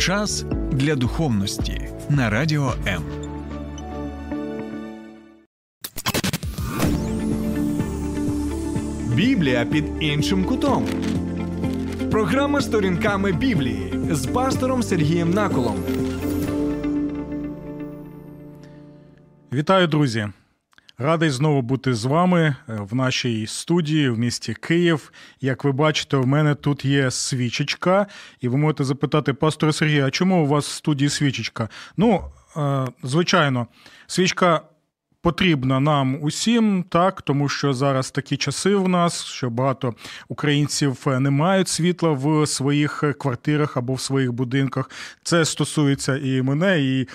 Час для духовності на радіо М. Біблія під іншим кутом. Програма сторінками Біблії з пастором Сергієм Наколом. Вітаю, друзі! Радий знову бути з вами е, в нашій студії в місті Київ. Як ви бачите, у мене тут є свічечка, і ви можете запитати пастора Сергія, а чому у вас в студії свічечка? Ну, е, звичайно, свічка. Потрібна нам усім, так, тому що зараз такі часи в нас, що багато українців не мають світла в своїх квартирах або в своїх будинках. Це стосується і мене, і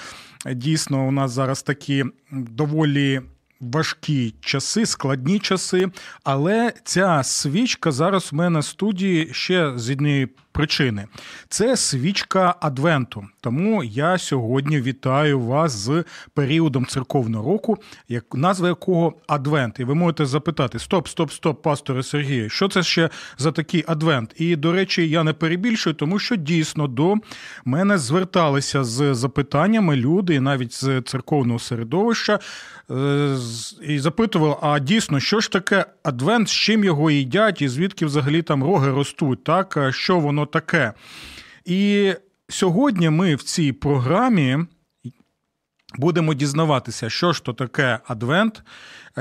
дійсно у нас зараз такі доволі важкі часи, складні часи. Але ця свічка зараз у мене в студії ще з однієї причини. Це свічка Адвенту. Тому я сьогодні вітаю вас з періодом церковного року, як назва якого Адвент. І ви можете запитати: Стоп, стоп, стоп, пасторе Сергію, що це ще за такий адвент? І, до речі, я не перебільшую, тому що дійсно до мене зверталися з запитаннями люди, і навіть з церковного середовища, е, і запитували: а дійсно, що ж таке адвент, з чим його їдять, і звідки взагалі там роги ростуть? Так, що воно таке. І сьогодні ми в цій програмі будемо дізнаватися, що ж то таке Адвент,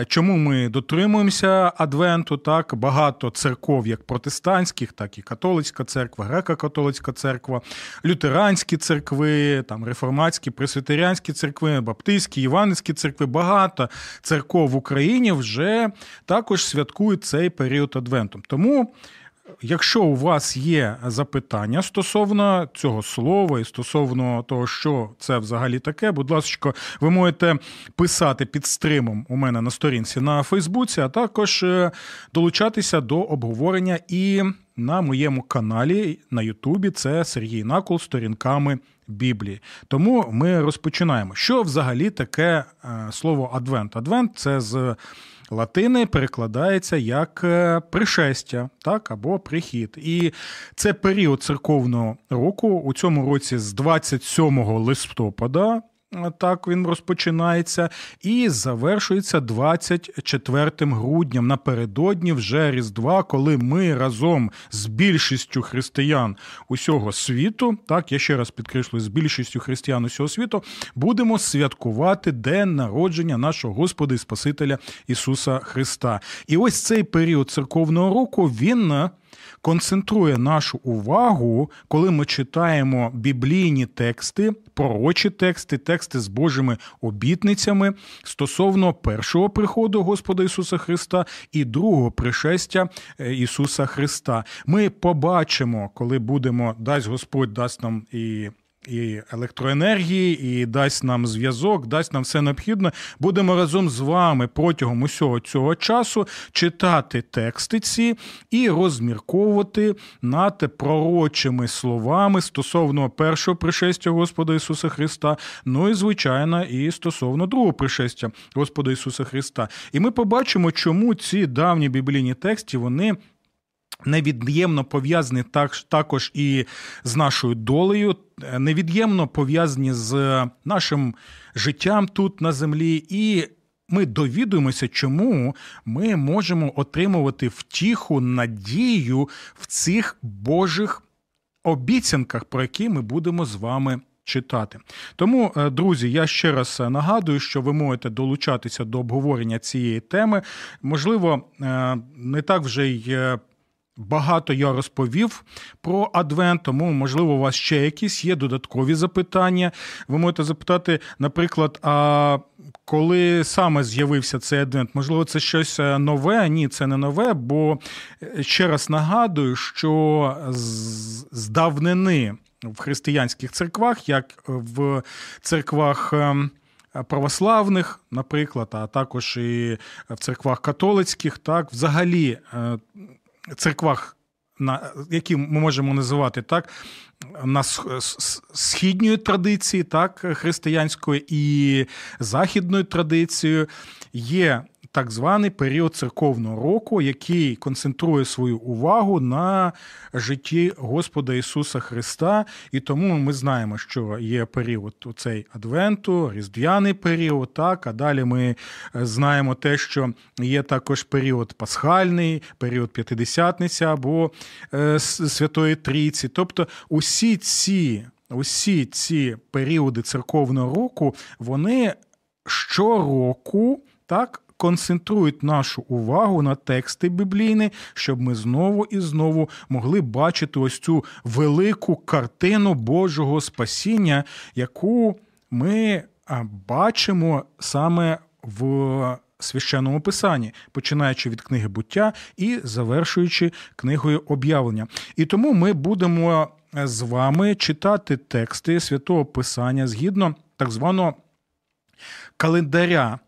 чому ми дотримуємося Адвенту. Так, багато церков, як протестантських, так і католицька церква, греко-католицька церква, лютеранські церкви, там реформатські, пресвітеріанські церкви, баптистські, іванські церкви. Багато церков в Україні вже також святкують цей період Адвенту. Тому. Якщо у вас є запитання стосовно цього слова і стосовно того, що це взагалі таке, будь ласка, ви можете писати під стримом у мене на сторінці на Фейсбуці, а також е, долучатися до обговорення і на моєму каналі на Ютубі. Це Сергій Накол сторінками Біблії. Тому ми розпочинаємо. Що взагалі таке е, слово Адвент? Адвент це з латини перекладається як е, пришестя, так або прихід. І це період церковного року у цьому році з 27 листопада так він розпочинається, і завершується 24 грудням напередодні вже Різдва, коли ми разом з більшістю християн усього світу, так я ще раз підкреслюю, з більшістю християн усього світу, будемо святкувати день народження нашого Господа і Спасителя Ісуса Христа. І ось цей період церковного року він концентрує нашу увагу, коли ми читаємо біблійні тексти, пророчі тексти, тексти з Божими обітницями стосовно першого приходу Господа Ісуса Христа і другого пришестя е, Ісуса Христа. Ми побачимо, коли будемо дасть Господь дасть нам і і електроенергії, і дасть нам зв'язок, дасть нам все необхідне. Будемо разом з вами протягом усього цього часу читати тексти ці і розмірковувати над пророчими словами стосовно першого пришестя Господа Ісуса Христа, ну і звичайно, і стосовно другого пришестя Господа Ісуса Христа. І ми побачимо, чому ці давні біблійні тексти вони невід'ємно пов'язані також і з нашою долею, невід'ємно пов'язані з нашим життям тут на землі. і ми довідуємося, чому ми можемо отримувати втіху, надію в цих Божих обіцянках, про які ми будемо з вами читати. Тому, е, друзі, я ще раз нагадую, що ви можете долучатися до обговорення цієї теми. Можливо, е, не так вже й е, Багато я розповів про Адвент, тому, можливо, у вас ще якісь є додаткові запитання. Ви можете запитати, наприклад, а коли саме з'явився цей адвент? Можливо, це щось е, нове? Ні, це не нове, бо е, ще раз нагадую, що з давнини в християнських церквах, як в церквах. Ем, православних, наприклад, а також і в церквах католицьких, так, взагалі е, церквах, на які ми можемо називати так, на східньої традиції, так, християнської і західною традицією, є так званий період церковного року, який концентрує свою увагу на житті Господа Ісуса Христа. І тому ми знаємо, що є період цей Адвенту, різдвяний період. Так, а далі ми е, знаємо те, що є також період пасхальний, період п'ятидесятниця або е, Святої Трійці. Тобто усі ці. Усі ці періоди церковного року, вони щороку так концентрують нашу увагу на тексти біблійні, щоб ми знову і знову могли бачити ось цю велику картину Божого спасіння, яку ми бачимо саме в священному писанні, починаючи від книги буття і завершуючи книгою об'явлення. І тому ми будемо з вами читати тексти святого Писання згідно так званого календаря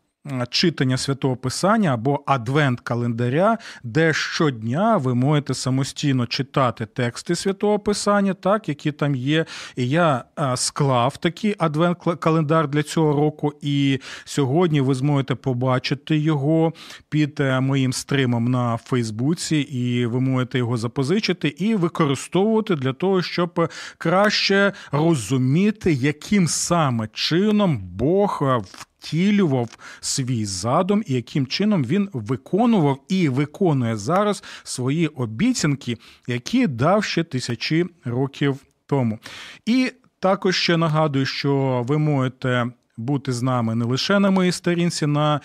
читання святого Писання або адвент календаря, де щодня ви можете самостійно читати тексти святого Писання, так, які там є. І я склав такий адвент календар для цього року. І сьогодні ви зможете побачити його під е, моїм стримом на Фейсбуці, і ви можете його запозичити і використовувати для того, щоб краще розуміти, яким саме чином Бог в втілював свій задум і яким чином він виконував і виконує зараз свої обіцянки, які дав ще тисячі років тому. І також ще нагадую, що ви можете бути з нами не лише на моїй сторінці на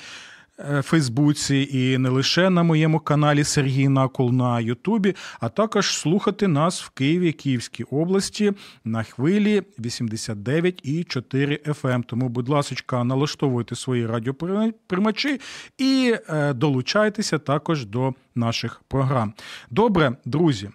Фейсбуці і не лише на моєму каналі Сергій Накол на Ютубі, а також слухати нас в Києві, Київській області на хвилі 89,4 FM. Ем. Тому, будь ласка, налаштовуйте свої радіоприймачі і е, долучайтеся також до наших програм. Добре, друзі.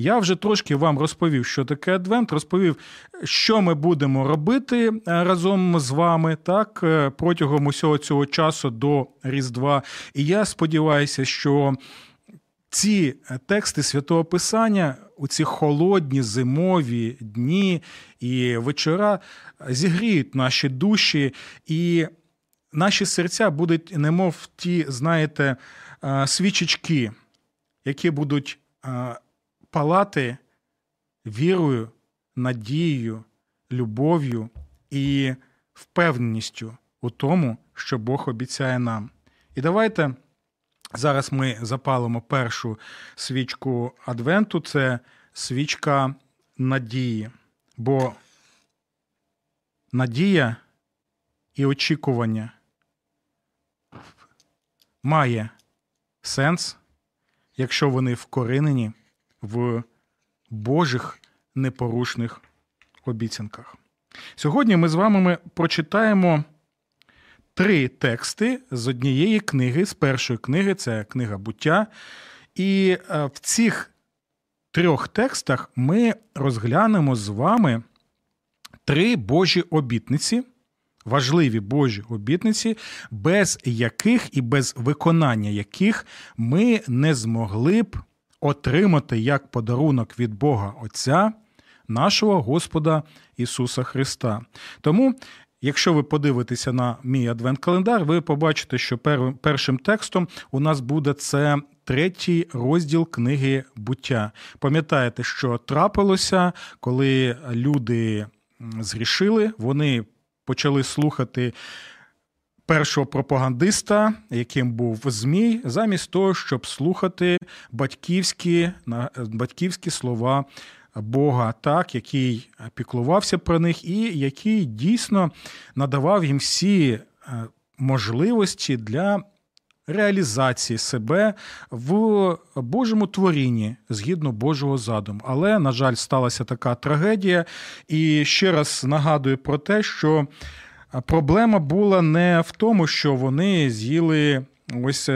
Я вже трошки вам розповів, що таке Адвент, розповів, що ми будемо робити е, разом з вами так е, протягом усього цього часу до Різдва. І я сподіваюся, що ці тексти святого Писання у ці холодні зимові дні і вечора зігріють наші душі, і наші серця будуть, немов ті, знаєте, е, свічечки, які будуть палати вірою, надією, любов'ю і впевненістю у тому, що Бог обіцяє нам. І давайте зараз ми запалимо першу свічку Адвенту це свічка надії. Бо надія і очікування має сенс, якщо вони вкоринені в Божих непорушних обіцянках. Сьогодні ми з вами прочитаємо три тексти з однієї книги, з першої книги це книга буття. І е, в цих трьох текстах ми розглянемо з вами три Божі обітниці. Важливі Божі обітниці, без яких і без виконання яких ми не змогли б отримати як подарунок від Бога Отця нашого Господа Ісуса Христа. Тому, якщо ви подивитеся на мій адвент-календар, ви побачите, що першим текстом у нас буде це. Третій розділ книги буття. Пам'ятаєте, що трапилося, коли люди зрішили, вони почали слухати першого пропагандиста, яким був Змій, замість того, щоб слухати батьківські батьківські слова Бога, так, який піклувався про них, і який дійсно надавав їм всі е, можливості для. Реалізації себе в Божому творінні згідно Божого задуму. Але, на жаль, сталася така трагедія. І ще раз нагадую про те, що проблема була не в тому, що вони з'їли ось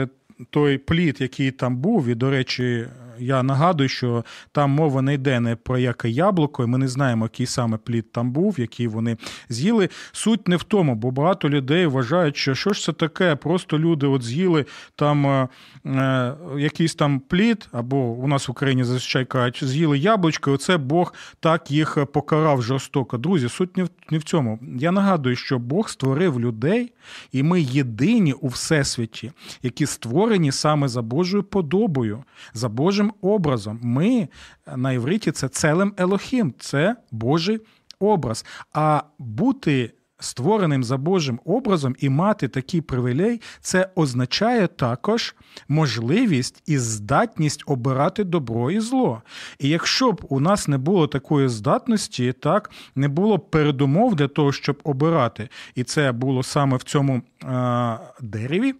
той плід, який там був, і, до речі, я нагадую, що там мова не йде не про яке яблуко, і ми не знаємо, який саме плід там був, який вони з'їли. Суть не в тому, бо багато людей вважають, що що ж це таке, просто люди от з'їли там е, е, якийсь там плід, або у нас в Україні зазвичай кажуть, з'їли яблучко, і оце Бог так їх покарав жорстоко. Друзі, суть не в, цьому. Я нагадую, що Бог створив людей, і ми єдині у всесвіті, які створені саме за Божою подобою, за Божим образом. Ми на івриті це целем Елохім, це Божий образ. А бути створеним за Божим образом і мати такий привілей, це означає також можливість і здатність обирати добро і зло. І якщо б у нас не було такої здатності, так не було передумов для того, щоб обирати, і це було саме в цьому е- дереві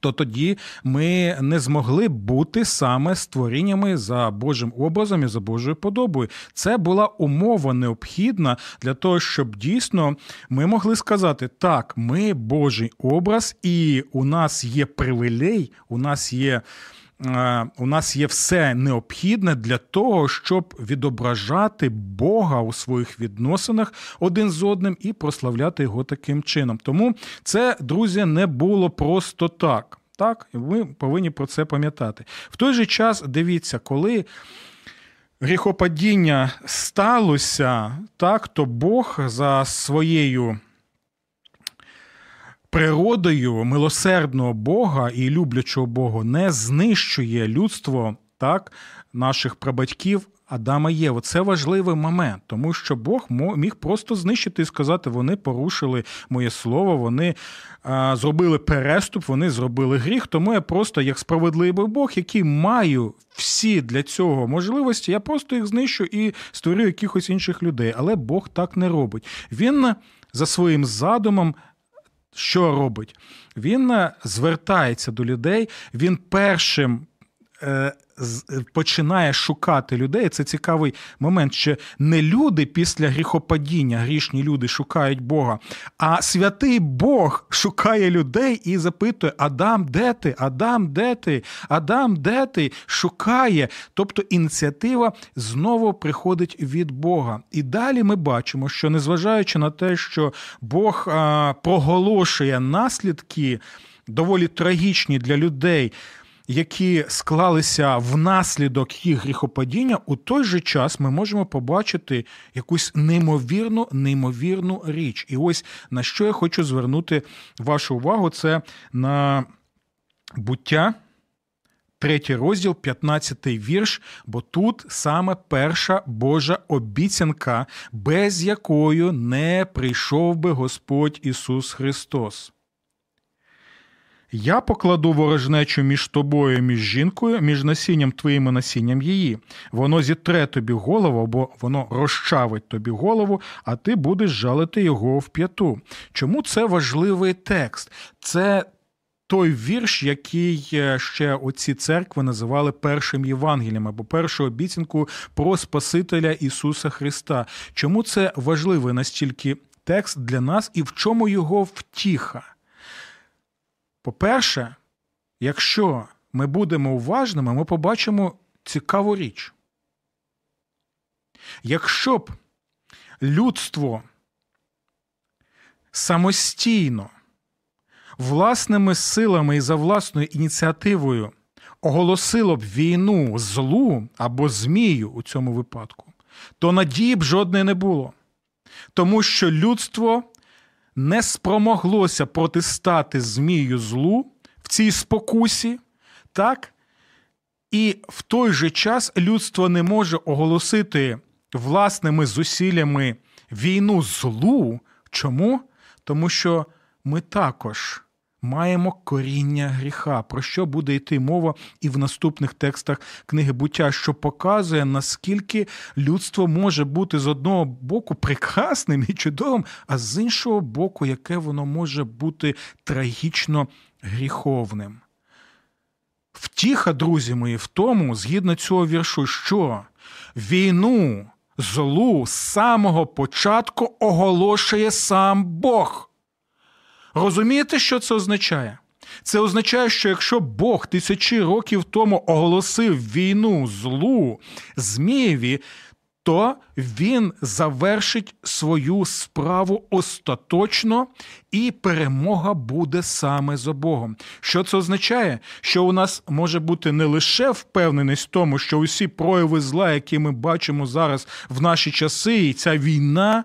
то тоді ми не змогли бути саме створіннями за Божим образом і за Божою подобою. Це була умова необхідна для того, щоб дійсно ми могли сказати: так, ми Божий образ, і у нас є привілей, у нас є. Е, у нас є все необхідне для того, щоб відображати Бога у своїх відносинах один з одним і прославляти його таким чином. Тому це, друзі, не було просто так. Так, ми повинні про це пам'ятати. В той же час дивіться, коли. Гріхопадіння сталося, так, то Бог за своєю природою милосердного Бога і люблячого Бога не знищує людство так, наших прабатьків Адама Єву. Це важливий момент, тому що Бог міг просто знищити і сказати, вони порушили моє слово, вони а, зробили переступ, вони зробили гріх. Тому я просто, як справедливий Бог, який маю всі для цього можливості, я просто їх знищу і створю якихось інших людей. Але Бог так не робить. Він за своїм задумом що робить? Він е, звертається до людей, він першим. Е, починає шукати людей. Це цікавий момент, що не люди після гріхопадіння, грішні люди шукають Бога, а святий Бог шукає людей і запитує: Адам, де ти? Адам, де ти? Адам, де ти? Шукає. Тобто ініціатива знову приходить від Бога. І далі ми бачимо, що незважаючи на те, що Бог проголошує наслідки доволі трагічні для людей які склалися внаслідок їх гріхопадіння, у той же час ми можемо побачити якусь неймовірну, неймовірну річ. І ось на що я хочу звернути вашу увагу, це на буття. Третій розділ, 15 вірш, бо тут саме перша Божа обіцянка, без якої не прийшов би Господь Ісус Христос. Я покладу ворожнечу між тобою, між жінкою, між насінням твоїм і насінням її. Воно зітре тобі голову, або воно розчавить тобі голову, а ти будеш жалити його в п'яту. Чому це важливий текст? Це той вірш, який е, ще оці церкви називали першим Євангелієм або першу обіцянку про Спасителя Ісуса Христа. Чому це важливий настільки текст для нас і в чому його втіха? По-перше, якщо ми будемо уважними, ми побачимо цікаву річ. Якщо б людство самостійно, власними силами і за власною ініціативою оголосило б війну злу або змію у цьому випадку, то надії б жодної не було. Тому що людство не спромоглося протистати Змію злу в цій спокусі, так? І в той же час людство не може оголосити власними зусиллями війну злу. Чому? Тому що ми також маємо коріння гріха, про що буде йти мова і в наступних текстах книги буття, що показує, наскільки людство може бути з одного боку прекрасним і чудовим, а з іншого боку, яке воно може бути трагічно гріховним. Втіха, друзі мої, в тому, згідно цього віршу, що війну злу з самого початку оголошує сам Бог. Розумієте, що це означає? Це означає, що якщо Бог тисячі років тому оголосив війну злу Змієві, то він завершить свою справу остаточно, і перемога буде саме за Богом. Що це означає? Що у нас може бути не лише впевненість в тому, що усі прояви зла, які ми бачимо зараз в наші часи, і ця війна,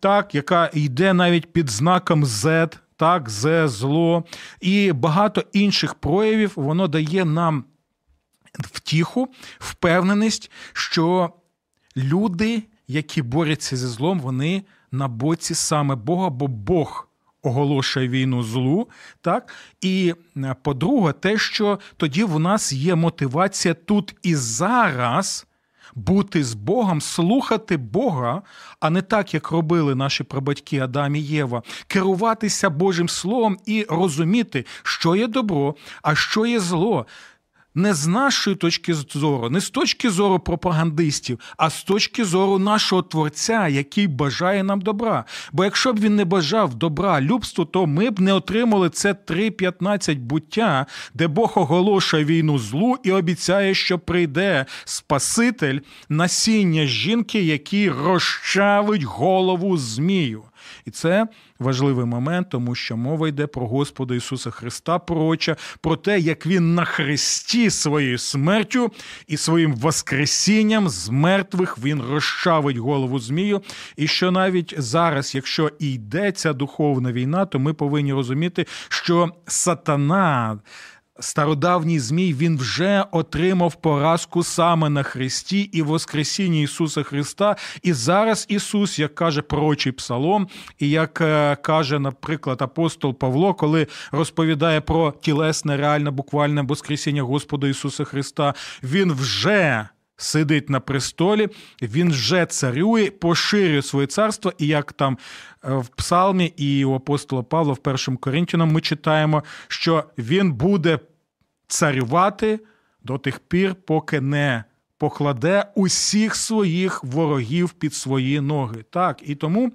так, яка йде навіть під знаком Z, так, З, зло, і багато інших проявів, воно дає нам втіху, впевненість, що люди, які борються зі злом, вони на боці саме Бога, бо Бог оголошує війну злу. так? І е, по-друге, те, що тоді в нас є мотивація тут і зараз. Бути з Богом, слухати Бога, а не так, як робили наші прабатьки Адам і Єва, керуватися Божим Словом і розуміти, що є добро, а що є зло не з нашої точки зору, не з точки зору пропагандистів, а з точки зору нашого творця, який бажає нам добра. Бо якщо б він не бажав добра любству, то ми б не отримали це 3.15 буття, де Бог оголошує війну злу і обіцяє, що прийде Спаситель насіння жінки, який розчавить голову змію. І це важливий момент, тому що мова йде про Господа Ісуса Христа, пророча, про те, як Він на Христі своєю смертю і своїм воскресінням з мертвих Він розчавить голову Змію. І що навіть зараз, якщо і йде ця духовна війна, то ми повинні розуміти, що сатана стародавній Змій він вже отримав поразку саме на Христі і Воскресінні Ісуса Христа. І зараз Ісус, як каже пророчий Псалом, і як е, каже, наприклад, апостол Павло, коли розповідає про тілесне, реальне, буквальне Воскресіння Господа Ісуса Христа, Він вже. Сидить на престолі, він вже царює, поширює своє царство, і як там е, в Псалмі і у апостола Павла в першому Коринтянам ми читаємо, що він буде царювати до тих пір, поки не покладе усіх своїх ворогів під свої ноги. Так, і тому.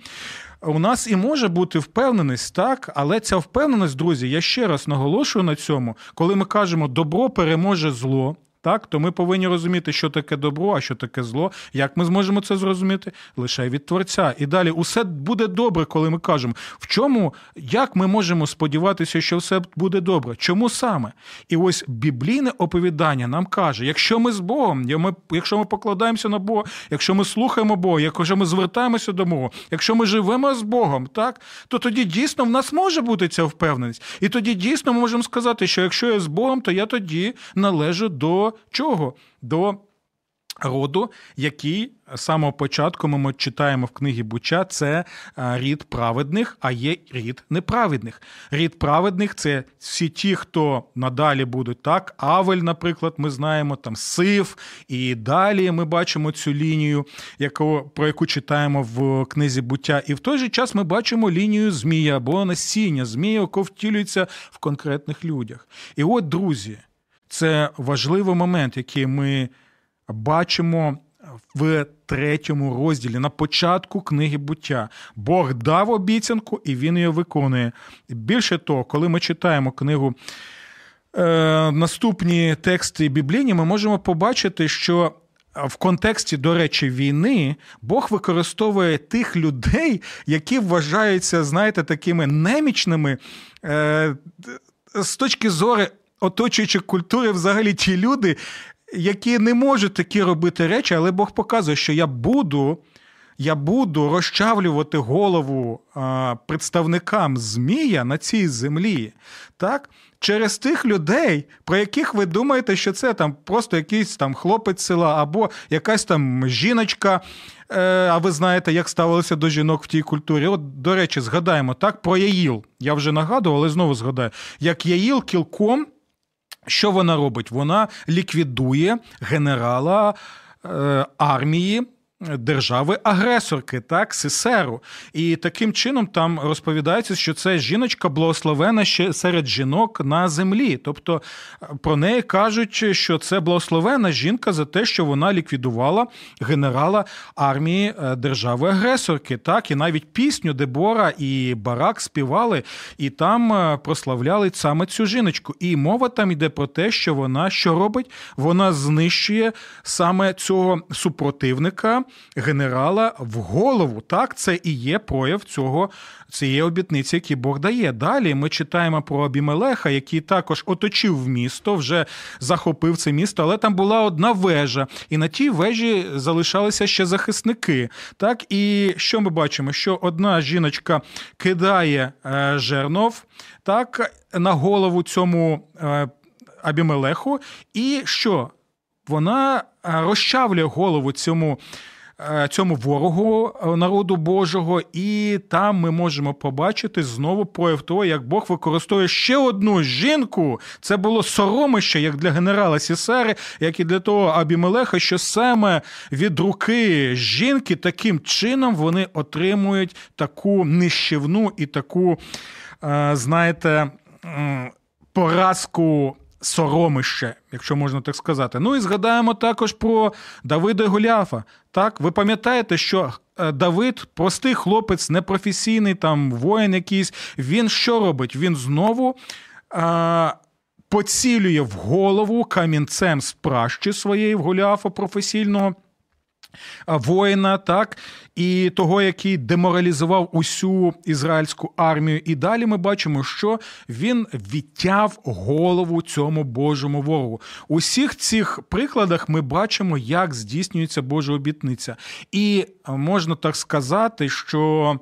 У нас і може бути впевненість, так, але ця впевненість, друзі, я ще раз наголошую на цьому, коли ми кажемо добро переможе зло, так, то ми повинні розуміти, що таке добро, а що таке зло. Як ми зможемо це зрозуміти? Лише від Творця. І далі усе буде добре, коли ми кажемо, в чому, як ми можемо сподіватися, що все буде добре? Чому саме? І ось біблійне оповідання нам каже: якщо ми з Богом, якщо ми покладаємося на Бога, якщо ми слухаємо Бога, якщо ми звертаємося до Бога, якщо ми живемо з Богом, так, то тоді дійсно в нас може бути ця впевненість. І тоді дійсно ми можемо сказати, що якщо я з Богом, то я тоді належу до чого? До роду, який з самого початку ми читаємо в книгі Буча, це рід праведних, а є рід неправедних. Рід праведних це всі ті, хто надалі будуть так. Авель, наприклад, ми знаємо там Сив, і далі ми бачимо цю лінію, яку, про яку читаємо в книзі буття. І в той же час ми бачимо лінію Змія або насіння, Змія, яка втілюється в конкретних людях. І от, друзі. Це важливий момент, який ми бачимо в третьому розділі на початку книги буття. Бог дав обіцянку і він її виконує. Більше того, коли ми читаємо книгу. Е, наступні тексти біблійні, ми можемо побачити, що в контексті, до речі, війни Бог використовує тих людей, які вважаються, знаєте, такими немічними е, з точки зору оточуючи культури взагалі ті люди, які не можуть такі робити речі, але Бог показує, що я буду. Я буду розчавлювати голову а, представникам Змія на цій землі, так? Через тих людей, про яких ви думаєте, що це там просто якийсь там хлопець села або якась там жіночка. Е, а ви знаєте, як ставилися до жінок в тій культурі. От, до речі, згадаємо так про Яїл. Я вже нагадував, але знову згадаю, як Яїл кілком що вона робить? Вона ліквідує генерала е, армії держави-агресорки, так, Сесеру. І таким чином там розповідається, що це жіночка благословена ще серед жінок на землі. Тобто про неї кажуть, що це благословена жінка за те, що вона ліквідувала генерала армії е, держави-агресорки. Так, і навіть пісню Дебора і Барак співали, і там е, прославляли саме цю жіночку. І мова там йде про те, що вона що робить? Вона знищує саме цього супротивника генерала в голову. Так, це і є прояв цього цієї обітниці, які Бог дає. Далі ми читаємо про Абімелеха, який також оточив місто, вже захопив це місто, але там була одна вежа, і на тій вежі залишалися ще захисники. Так, і що ми бачимо? Що одна жіночка кидає е, жернов так, на голову цьому е, Абімелеху, і що? Вона е, розчавлює голову цьому. Е, цьому ворогу е, народу Божого, і там ми можемо побачити знову прояв того, як Бог використовує ще одну жінку. Це було соромище, як для генерала Сісари, як і для того Абімелеха, що саме від руки жінки таким чином вони отримують таку нищівну і таку, е, знаєте, поразку соромище, якщо можна так сказати. Ну і згадаємо також про Давида Голіафа. Так, ви пам'ятаєте, що е, Давид, простий хлопець, непрофесійний там воїн якийсь, він що робить? Він знову. А, Поцілює в голову камінцем з пращі своєї в Голіафа професійного воїна, так, і того, який деморалізував усю ізраїльську армію. І далі ми бачимо, що він відтяв голову цьому Божому ворогу. У всіх цих прикладах ми бачимо, як здійснюється Божа обітниця. І можна так сказати, що.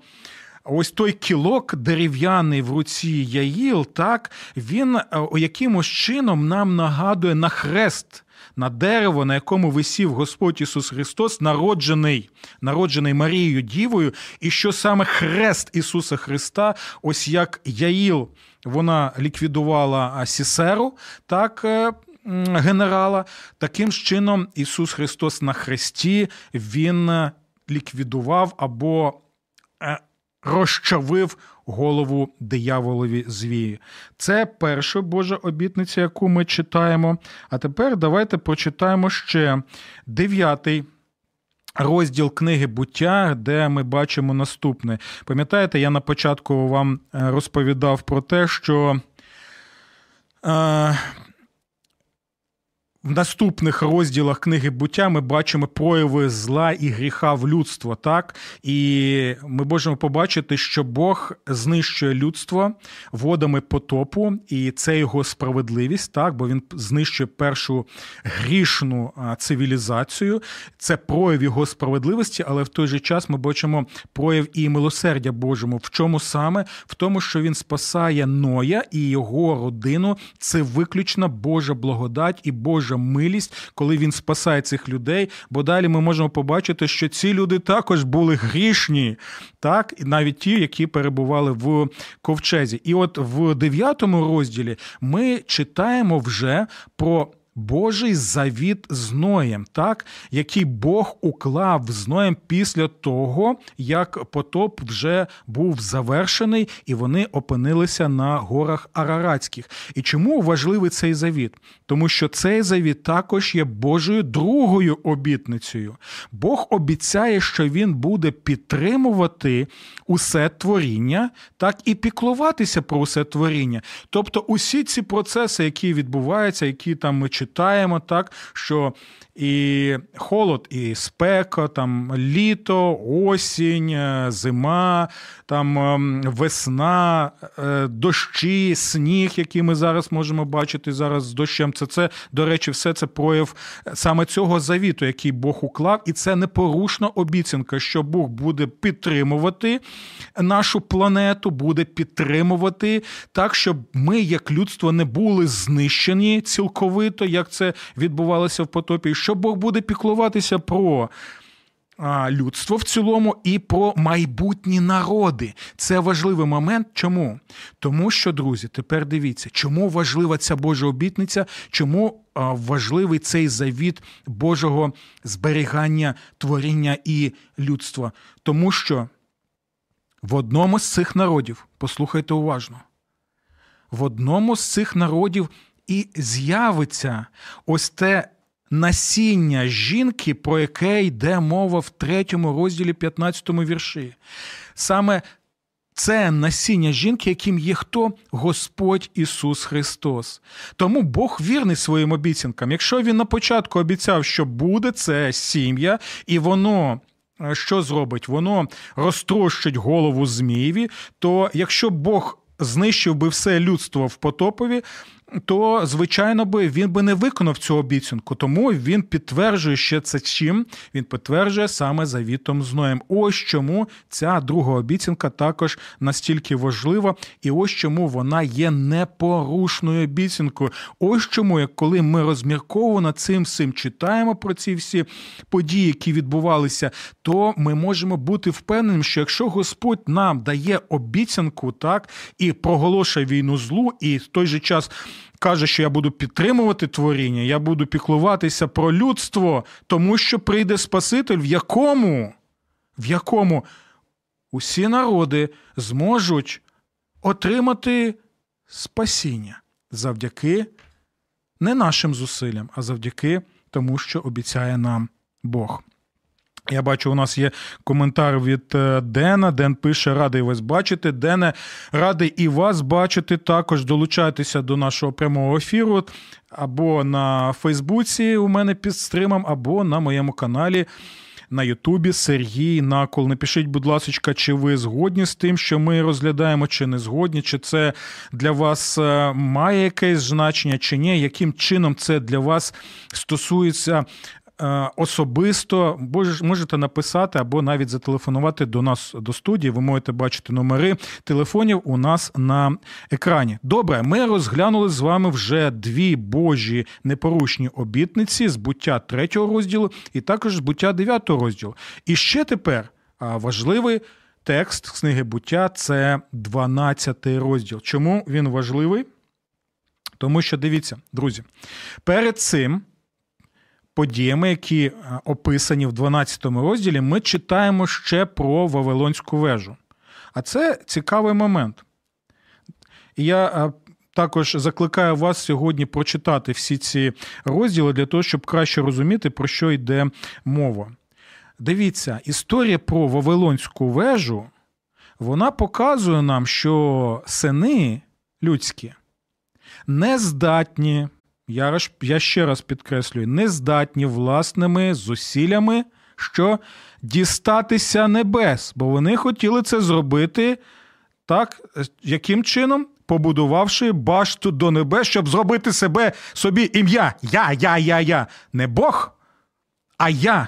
Ось той кілок дерев'яний в руці Яїл, так він якимось чином нам нагадує на хрест на дерево, на якому висів Господь Ісус Христос, народжений, народжений Марією Дівою, і що саме хрест Ісуса Христа, ось як Яїл, вона ліквідувала Сісеру, так. Е, генерала, таким чином Ісус Христос на хресті Він ліквідував або е, розчавив голову дияволові звії. Це перша Божа обітниця, яку ми читаємо. А тепер давайте прочитаємо ще дев'ятий. Розділ книги буття, де ми бачимо наступне. Пам'ятаєте, я на початку вам е, розповідав про те, що е, в наступних розділах книги буття ми бачимо прояви зла і гріха в людство, так? І ми можемо побачити, що Бог знищує людство водами потопу, і це його справедливість, так, бо він знищує першу грішну цивілізацію. Це прояв його справедливості, але в той же час ми бачимо прояв і милосердя Божому. В чому саме? В тому, що він спасає Ноя і його родину. Це виключно Божа благодать і Божа. Божа милість, коли він спасає цих людей. Бо далі ми можемо побачити, що ці люди також були грішні, так, і навіть ті, які перебували в ковчезі. І от в дев'ятому розділі ми читаємо вже про. Божий завіт з Ноєм, так, який Бог уклав з Ноєм після того, як потоп вже був завершений, і вони опинилися на горах Араратських. І чому важливий цей завіт? Тому що цей завіт також є Божою другою обітницею. Бог обіцяє, що він буде підтримувати усе творіння, так і піклуватися про усе творіння. Тобто, усі ці процеси, які відбуваються, які там ми читаємо, читаємо так, що і холод, і спека, там літо, осінь, е, зима, там ем, весна, е, дощі, сніг, який ми зараз можемо бачити зараз з дощем. Це це, до речі, все це прояв саме цього завіту, який Бог уклав, і це непорушна обіцянка, що Бог буде підтримувати нашу планету, буде підтримувати так, щоб ми, як людство, не були знищені цілковито, як це відбувалося в потопі що Бог буде піклуватися про людство в цілому і про майбутні народи. Це важливий момент. Чому? Тому що, друзі, тепер дивіться, чому важлива ця Божа обітниця, чому важливий цей завіт Божого зберігання творіння і людства. Тому що в одному з цих народів, послухайте уважно, в одному з цих народів і з'явиться ось те насіння жінки, про яке йде мова в третьому розділі 15 вірші. Саме це насіння жінки, яким є хто? Господь Ісус Христос. Тому Бог вірний своїм обіцянкам. Якщо він на початку обіцяв, що буде це сім'я, і воно. Е, що зробить? Воно розтрощить голову Змієві, то якщо Бог знищив би все людство в потопові, то звичайно би він би не виконав цю обіцянку. Тому він підтверджує ще це чим він підтверджує саме завітом з Ноєм. Ось чому ця друга обіцянка також настільки важлива, і ось чому вона є непорушною обіцянкою. Ось чому, як коли ми розмірково над цим всім читаємо про ці всі події, які відбувалися, то ми можемо бути впевненими, що якщо Господь нам дає обіцянку, так і проголошує війну злу, і в той же час каже, що я буду підтримувати творіння, я буду піклуватися про людство, тому що прийде Спаситель, в якому, в якому усі народи зможуть отримати спасіння завдяки не нашим зусиллям, а завдяки тому, що обіцяє нам Бог. Я бачу, у нас є коментар від е, Дена. Ден пише: радий вас бачити. Дене, радий і вас бачити. Також долучайтеся до нашого прямого ефіру або на Фейсбуці у мене під стримом, або на моєму каналі. На Ютубі Сергій Накол. Напишіть, будь ласка, чи ви згодні з тим, що ми розглядаємо, чи не згодні, чи це для вас е, має якесь значення, чи ні, яким чином це для вас стосується особисто можете написати або навіть зателефонувати до нас до студії. Ви можете бачити номери телефонів у нас на екрані. Добре, ми розглянули з вами вже дві божі непорушні обітниці збуття третього розділу і також збуття дев'ятого розділу. І ще тепер важливий. Текст книги буття це 12 розділ. Чому він важливий? Тому що дивіться, друзі, перед цим подіями, які е, описані в 12 розділі, ми читаємо ще про Вавилонську вежу. А це цікавий момент. І я е, також закликаю вас сьогодні прочитати всі ці розділи для того, щоб краще розуміти, про що йде мова. Дивіться, історія про Вавилонську вежу, вона показує нам, що сини людські не здатні я я ще раз підкреслюю, не здатні власними зусиллями, що дістатися небес, бо вони хотіли це зробити так, яким чином? Побудувавши башту до небес, щоб зробити себе собі ім'я. Я, я, я, я. Не Бог, а я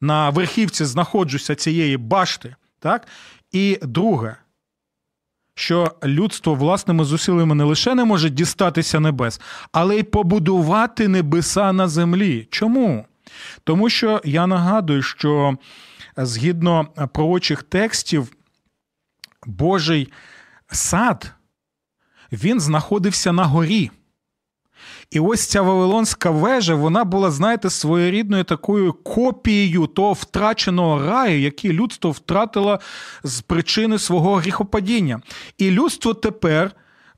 на верхівці знаходжуся цієї башти. Так? І друге, що людство власними зусиллями не лише не може дістатися небес, але й побудувати небеса на землі. Чому? Тому що я нагадую, що згідно пророчих текстів, Божий сад він знаходився на горі. І ось ця Вавилонська вежа, вона була, знаєте, своєрідною такою копією того втраченого раю, який людство втратило з причини свого гріхопадіння. І людство тепер.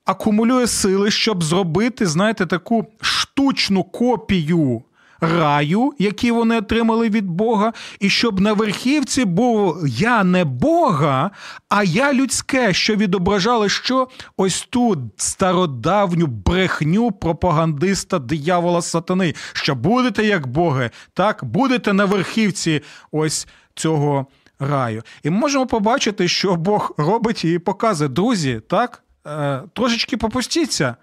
Акумулює сили, щоб зробити, знаєте, таку штучну копію раю, який вони отримали від Бога, і щоб на верхівці був я не Бога, а я людське, що відображало що ось ту стародавню брехню пропагандиста диявола сатани, що будете як Боги, так будете на верхівці ось цього раю. І ми можемо побачити, що Бог робить і показує, друзі, так, е, трошечки попустіться.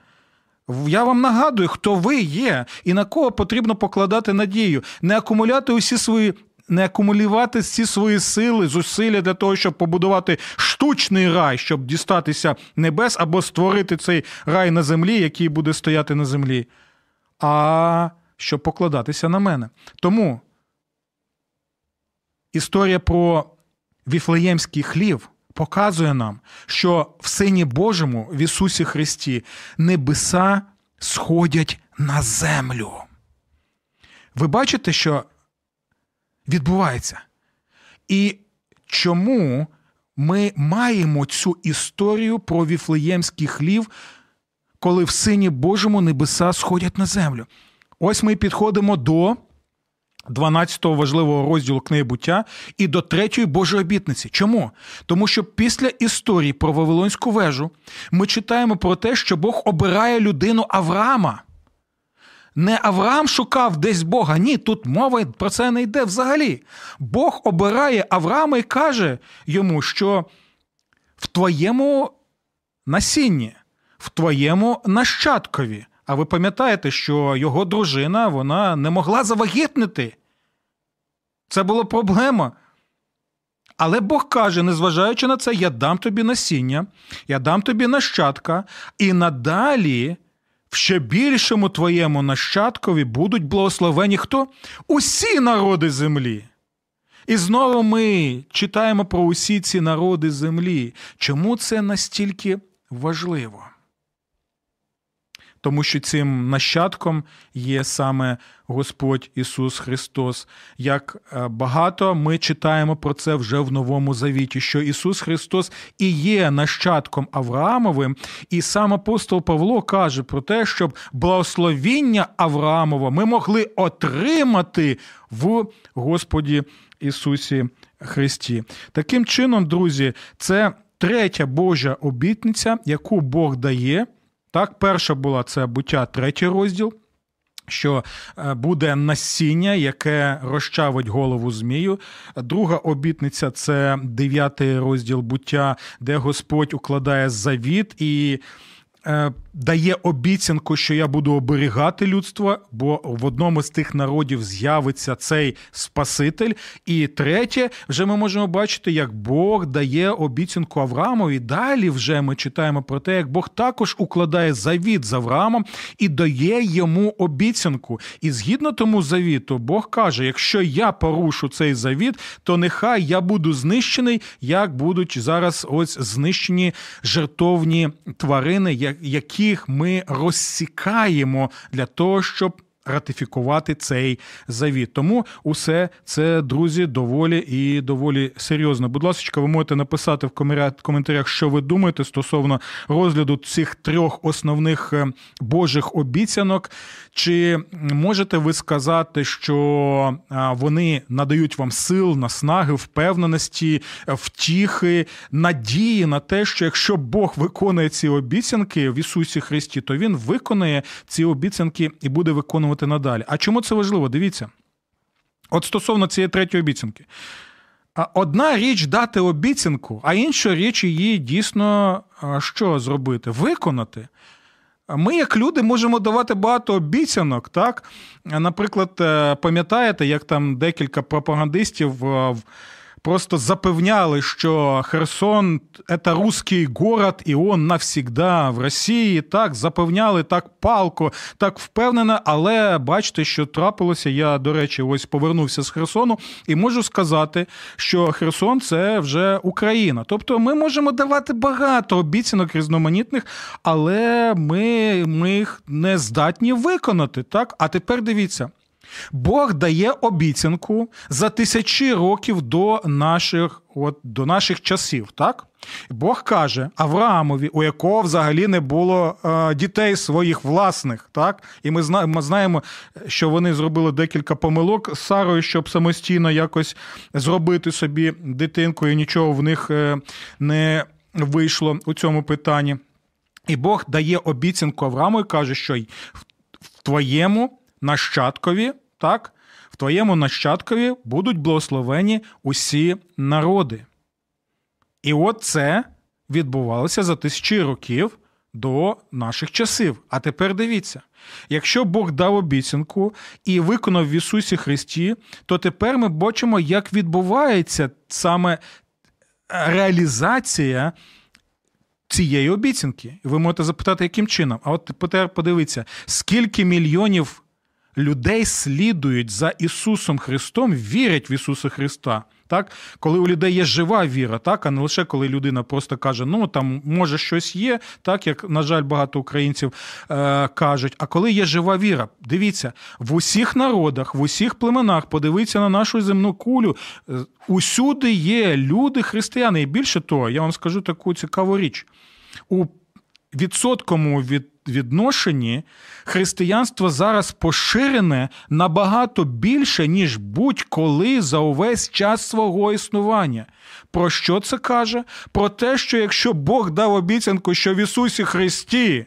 Я вам нагадую, хто ви є і на кого потрібно покладати надію, не акумуляти усі свої. Не акумулювати всі свої сили, зусилля для того, щоб побудувати штучний рай, щоб дістатися небес, або створити цей рай на землі, який буде стояти на землі, а щоб покладатися на мене. Тому історія про Віфлеємський хлів показує нам, що в Сині Божому в Ісусі Христі небеса сходять на землю. Ви бачите, що відбувається? І чому ми маємо цю історію про Віфлеємський хлів, коли в Сині Божому небеса сходять на землю? Ось ми підходимо до 12-го важливого розділу книги буття і до третьої Божої обітниці. Чому? Тому що після історії про Вавилонську вежу ми читаємо про те, що Бог обирає людину Авраама. Не Авраам шукав десь Бога. Ні, тут мова про це не йде взагалі. Бог обирає Авраама і каже йому, що в твоєму насінні, в твоєму нащадкові. А ви пам'ятаєте, що його дружина вона не могла завагітнити. Це була проблема. Але Бог каже, незважаючи на це, я дам тобі насіння, я дам тобі нащадка, і надалі в ще більшому твоєму нащадкові будуть благословені хто? Усі народи землі. І знову ми читаємо про усі ці народи землі. Чому це настільки важливо? Тому що цим нащадком є саме Господь Ісус Христос. Як е, багато ми читаємо про це вже в Новому Завіті, що Ісус Христос і є нащадком Авраамовим, і сам апостол Павло каже про те, щоб благословіння Авраамова ми могли отримати в Господі Ісусі Христі. Таким чином, друзі, це третя Божа обітниця, яку Бог дає. Так, перша була це буття третій розділ. Що е, буде насіння, яке розчавить голову змію. Друга обітниця це дев'ятий розділ буття, де Господь укладає завіт і Е, дає обіцянку, що я буду оберігати людство, бо в одному з тих народів з'явиться цей Спаситель. І третє, вже ми можемо бачити, як Бог дає обіцянку Авраамові. Далі вже ми читаємо про те, як Бог також укладає завіт з Авраамом і дає йому обіцянку. І згідно тому завіту, Бог каже: якщо я порушу цей завіт, то нехай я буду знищений, як будуть зараз ось знищені жертовні тварини яких ми розсікаємо для того, щоб ратифікувати цей завіт. Тому усе це, друзі, доволі і доволі серйозно. Будь ласка, ви можете написати в коментарях, що ви думаєте стосовно розгляду цих трьох основних е, божих обіцянок. Чи можете ви сказати, що вони надають вам сил, наснаги, впевненості, втіхи, надії на те, що якщо Бог виконує ці обіцянки в Ісусі Христі, то Він виконує ці обіцянки і буде виконувати виконувати надалі. А чому це важливо? Дивіться. От стосовно цієї третьої обіцянки. Одна річ дати обіцянку, а інша річ її дійсно що зробити? Виконати. Ми, як люди, можемо давати багато обіцянок. так? Наприклад, е, пам'ятаєте, як там декілька пропагандистів в просто запевняли, що Херсон це русський город, і он навсігда в Росії. Так запевняли так палко, так впевнено. Але бачите, що трапилося. Я, до речі, ось повернувся з Херсону і можу сказати, що Херсон це вже Україна. Тобто ми можемо давати багато обіцянок різноманітних, але ми, ми їх не здатні виконати. Так, а тепер дивіться. Бог дає обіцянку за тисячі років до наших от, до наших часів. так? Бог каже Авраамові, у якого взагалі не було е, дітей своїх власних. так? І ми, зна, ми знаємо, що вони зробили декілька помилок з Сарою, щоб самостійно якось зробити собі дитинку, і нічого в них е, не вийшло у цьому питанні. І Бог дає обіцянку Аврааму і каже, що в твоєму нащадкові, так, в твоєму нащадкові будуть благословені усі народи. І от це відбувалося за тисячі років до наших часів. А тепер дивіться: якщо Бог дав обіцянку і виконав в Ісусі Христі, то тепер ми бачимо, як відбувається саме реалізація. Цієї обіцянки. Ви можете запитати, яким чином? А от тепер подивіться, скільки мільйонів людей слідують за Ісусом Христом, вірять в Ісуса Христа. Так, коли у людей є жива віра, так, а не лише коли людина просто каже, ну там може щось є, так як, на жаль, багато українців е, кажуть. А коли є жива віра, дивіться, в усіх народах, в усіх племенах, подивіться на нашу земну кулю. е, Усюди є люди, християни. І більше того, я вам скажу таку цікаву річ. У відсотковому від, відношенні християнство зараз поширене набагато більше, ніж будь-коли за увесь час свого існування. Про що це каже? Про те, що якщо Бог дав обіцянку, що в Ісусі Христі.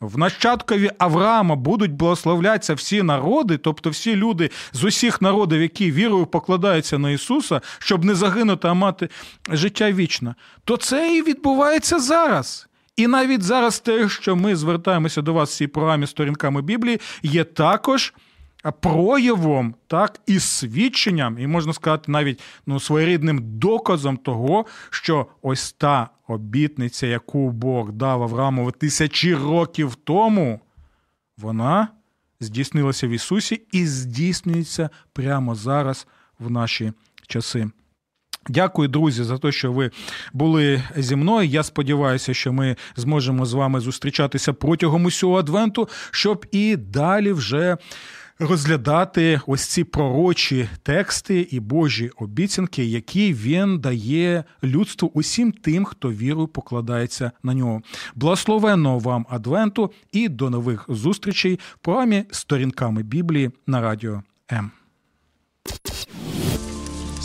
В нащадкові Авраама будуть благословлятися всі народи, тобто всі люди з усіх народів, які вірою покладаються на Ісуса, щоб не загинути, а мати життя вічне, то це і відбувається зараз. І навіть зараз те, що ми звертаємося до вас в цій програмі сторінками Біблії, є також проявом, так, і свідченням, і можна сказати, навіть ну, своєрідним доказом того, що ось та обітниця, яку Бог дав Авраамові тисячі років тому, вона здійснилася в Ісусі і здійснюється прямо зараз в наші часи. Дякую, друзі, за те, що ви були зі мною. Я сподіваюся, що ми зможемо з вами зустрічатися протягом усього адвенту, щоб і далі вже розглядати ось ці пророчі тексти і Божі обіцянки, які він дає людству усім тим, хто вірою покладається на нього. Благословенного вам адвенту і до нових зустрічей в програмі сторінками Біблії на радіо М.